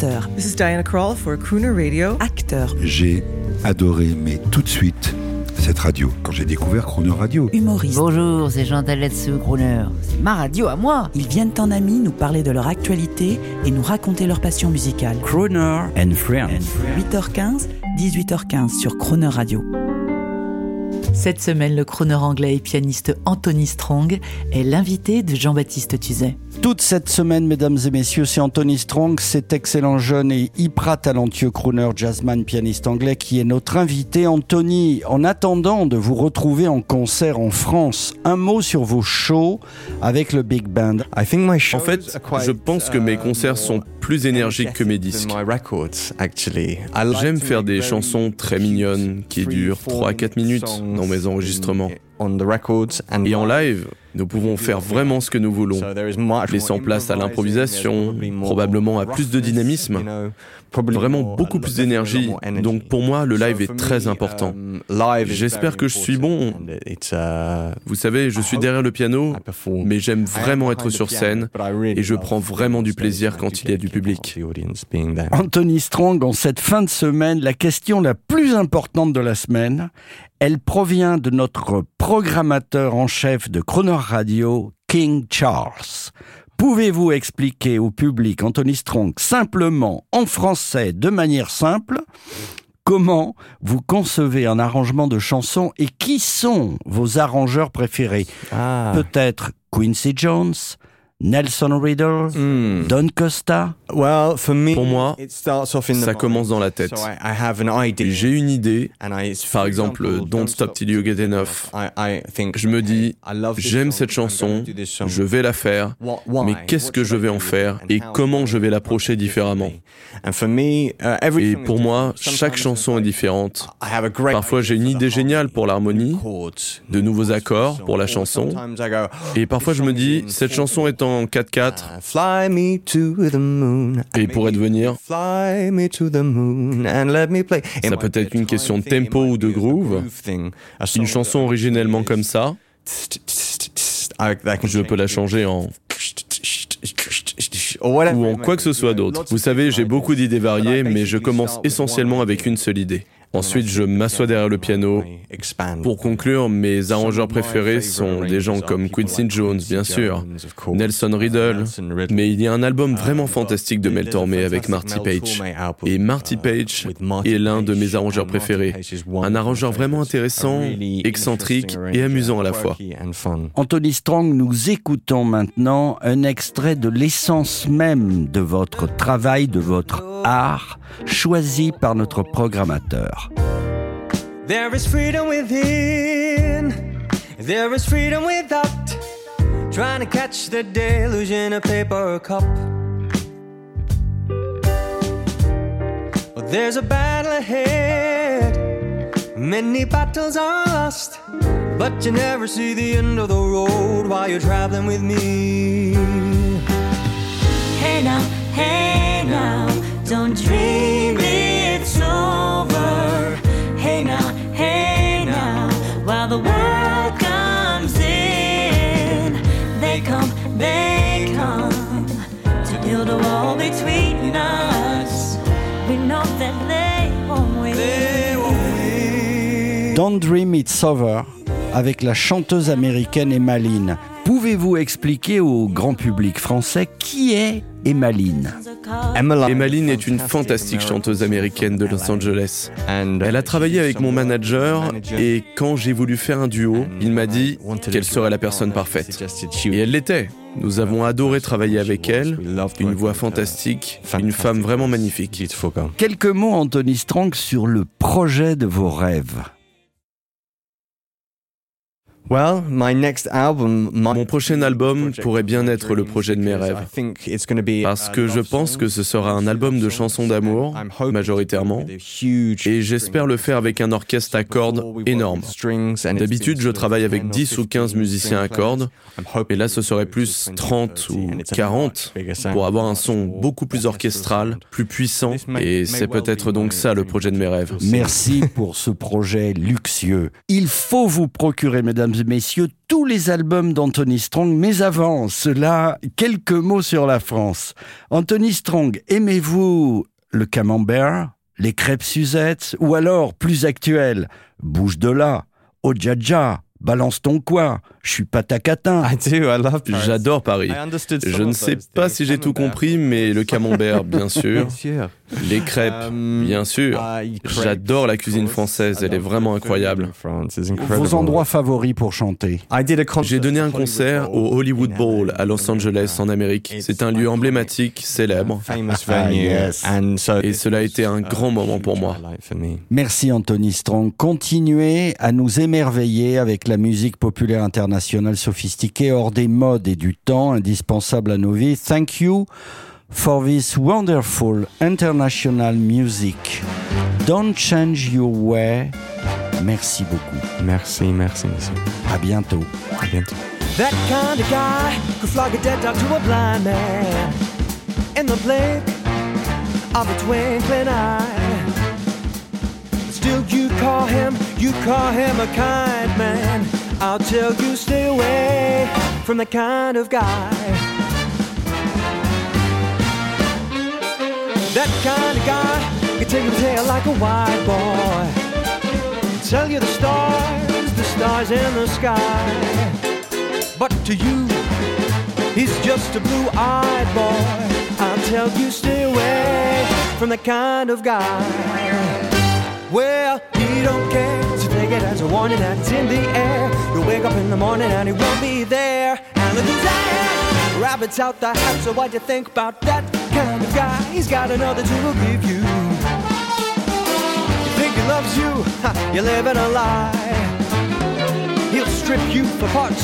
chanteur. This is Diana Krall for Crooner Radio. Acteur. J'ai adoré, mais tout de suite, cette radio, quand j'ai découvert Crooner Radio. Humoriste. Bonjour, c'est Jean Taletsu, Crooner. C'est ma radio à moi. Ils viennent en amis nous parler de leur actualité et nous raconter leur passion musicale. Crooner and Friends. 8h15, 18h15 sur Crooner Radio. Cette semaine, le crooner anglais et pianiste Anthony Strong est l'invité de Jean-Baptiste Tuzet. Toute cette semaine, mesdames et messieurs, c'est Anthony Strong, cet excellent jeune et hyper talentueux crooner, jazzman, pianiste anglais qui est notre invité. Anthony, en attendant de vous retrouver en concert en France, un mot sur vos shows avec le Big Band. En fait, je pense que mes concerts sont plus énergiques que mes disques. J'aime faire des chansons très mignonnes qui durent 3 à 4 minutes dans mes enregistrements. Et en live, nous pouvons faire vraiment ce que nous voulons, laissant place à l'improvisation, probablement à plus de dynamisme, vraiment beaucoup plus d'énergie. Donc pour moi, le live est très important. J'espère que je suis bon. Vous savez, je suis derrière le piano, mais j'aime vraiment être sur scène et je prends vraiment du plaisir quand il y a du public. Anthony Strong, en cette fin de semaine, la question la plus importante de la semaine, elle provient de notre programmateur en chef de Croner Radio, King Charles. Pouvez-vous expliquer au public, Anthony Strong, simplement, en français, de manière simple, comment vous concevez un arrangement de chansons et qui sont vos arrangeurs préférés? Ah. Peut-être Quincy Jones, Nelson Riddle, Hmm. Don Costa. Pour moi, ça commence dans la tête. J'ai une idée, par exemple Don't Stop Till You Get Enough. Je me dis, j'aime cette chanson, je vais la faire, mais qu'est-ce que je vais en faire? Et comment je vais l'approcher différemment? Et pour moi, chaque chanson est différente. Parfois j'ai une idée géniale pour l'harmonie, de nouveaux accords pour la chanson, et parfois je me dis, cette chanson est en 4-4, et pourrait devenir, ça peut être une question de tempo ou de groove, une chanson originellement comme ça, je peux la changer en ou en quoi que ce soit d'autre. Vous savez, j'ai beaucoup d'idées variées, mais je commence essentiellement avec une seule idée. Ensuite, je m'assois derrière le piano. Pour conclure, mes arrangeurs préférés sont des gens comme Quincy Jones, bien sûr, Nelson Riddle, mais il y a un album vraiment fantastique de Mel Tormé avec Marty Page. Et Marty Page est l'un de mes arrangeurs préférés. Un arrangeur vraiment intéressant, excentrique et amusant à la fois. Anthony Strong, nous écoutons maintenant un extrait de l'essence même de votre travail, de votre art, choisi par notre programmateur. There is freedom within, there is freedom without. Trying to catch the deluge in a paper cup. There's a battle ahead, many battles are lost. But you never see the end of the road while you're traveling with me. Hey now, hey now, don't dream wall between us. We know that they won't win. Don't Dream It's Over avec la chanteuse américaine Emmaline. Pouvez-vous expliquer au grand public français qui est Emmaline Emmaline est une fantastique chanteuse américaine de Los Angeles. Elle a travaillé avec mon manager et quand j'ai voulu faire un duo, il m'a dit qu'elle serait la personne parfaite. Et elle l'était. Nous avons adoré travailler avec elle, une voix fantastique, une femme vraiment magnifique. Quelques mots, Anthony Strong, sur le projet de vos rêves. Mon prochain album pourrait bien être le projet de mes rêves. Parce que je pense que ce sera un album de chansons d'amour, majoritairement, et j'espère le faire avec un orchestre à cordes énorme. D'habitude, je travaille avec 10 ou 15 musiciens à cordes, et là, ce serait plus 30 ou 40 pour avoir un son beaucoup plus orchestral, plus puissant, et c'est peut-être donc ça le projet de mes rêves. Merci pour ce projet luxueux. Il faut vous procurer, mesdames et messieurs, tous les albums d'Anthony Strong. Mais avant cela, quelques mots sur la France. Anthony Strong, aimez-vous le camembert, les crêpes Suzette, ou alors, plus actuel, bouge de là, Ojaja, balance ton quoi, je suis pas tacatin. J'adore Paris. Je ne sais pas si j'ai tout compris, mais le camembert, bien sûr. Les crêpes, um, bien sûr. J'adore la cuisine française, elle est vraiment incroyable. Vos endroits favoris pour chanter J'ai donné un concert au Hollywood Bowl à Los Angeles en Amérique. C'est un lieu emblématique, célèbre. Ah, Et cela a été un grand moment pour moi. Merci Anthony Strong. Continuez à nous émerveiller avec la musique populaire internationale sophistiquée hors des modes et du temps, indispensable à nos vies. Thank you for this wonderful international music. Don't change your way. Merci beaucoup. Merci, merci, monsieur. À bientôt. À bientôt. That kind of guy could flog a dead dog to a blind man in the blink of a twinkling eye. Still, you call him, you call him a kind man. I'll tell you, stay away from the kind of guy. That kind of guy can take your tail like a white boy. Tell you the stars, the stars in the sky. But to you, he's just a blue-eyed boy. I'll tell you, stay away from the kind of guy. Well, he don't care, so take it as a warning that's in the air. You'll wake up in the morning and he won't be there. And who's there, rabbits out the hat. So what do you think about that? Kind of guy. He's got another to give you. You think he loves you? Ha, you're living a lie. He'll strip you for parts,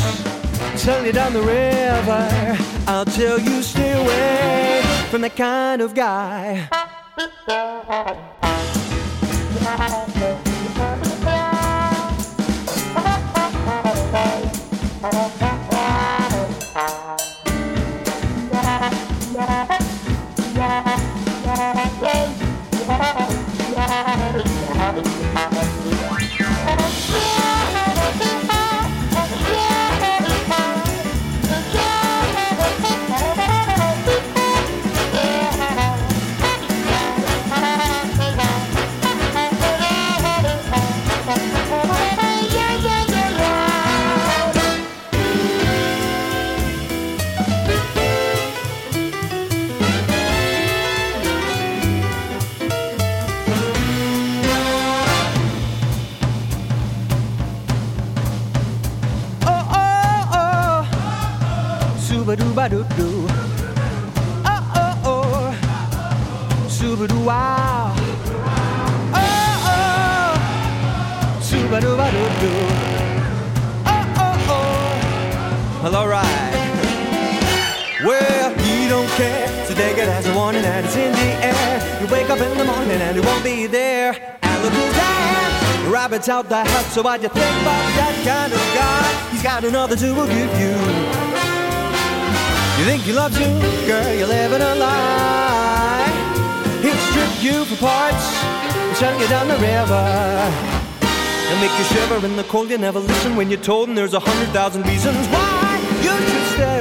sell you down the river. I'll tell you, stay away from that kind of guy. Suba doo wow. Oh oh. Oh oh oh. Well, alright. Well, he don't care. So take it a warning that it's in the air. You wake up in the morning and he won't be there. And look who's there. Rabbits out the hat. So why'd you think about that kind of guy? He's got another to give you. You think he loves you, girl, you're living a lie. You for parts and shut you down the river. And make you shiver in the cold, you never listen when you're told, and there's a hundred thousand reasons why you should stay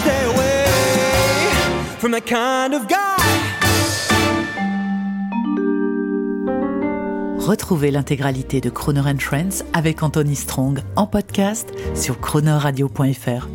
stay away from that kind of guy. Retrouvez l'intégralité de Croner Trends avec Anthony Strong en podcast sur cronerradio.fr.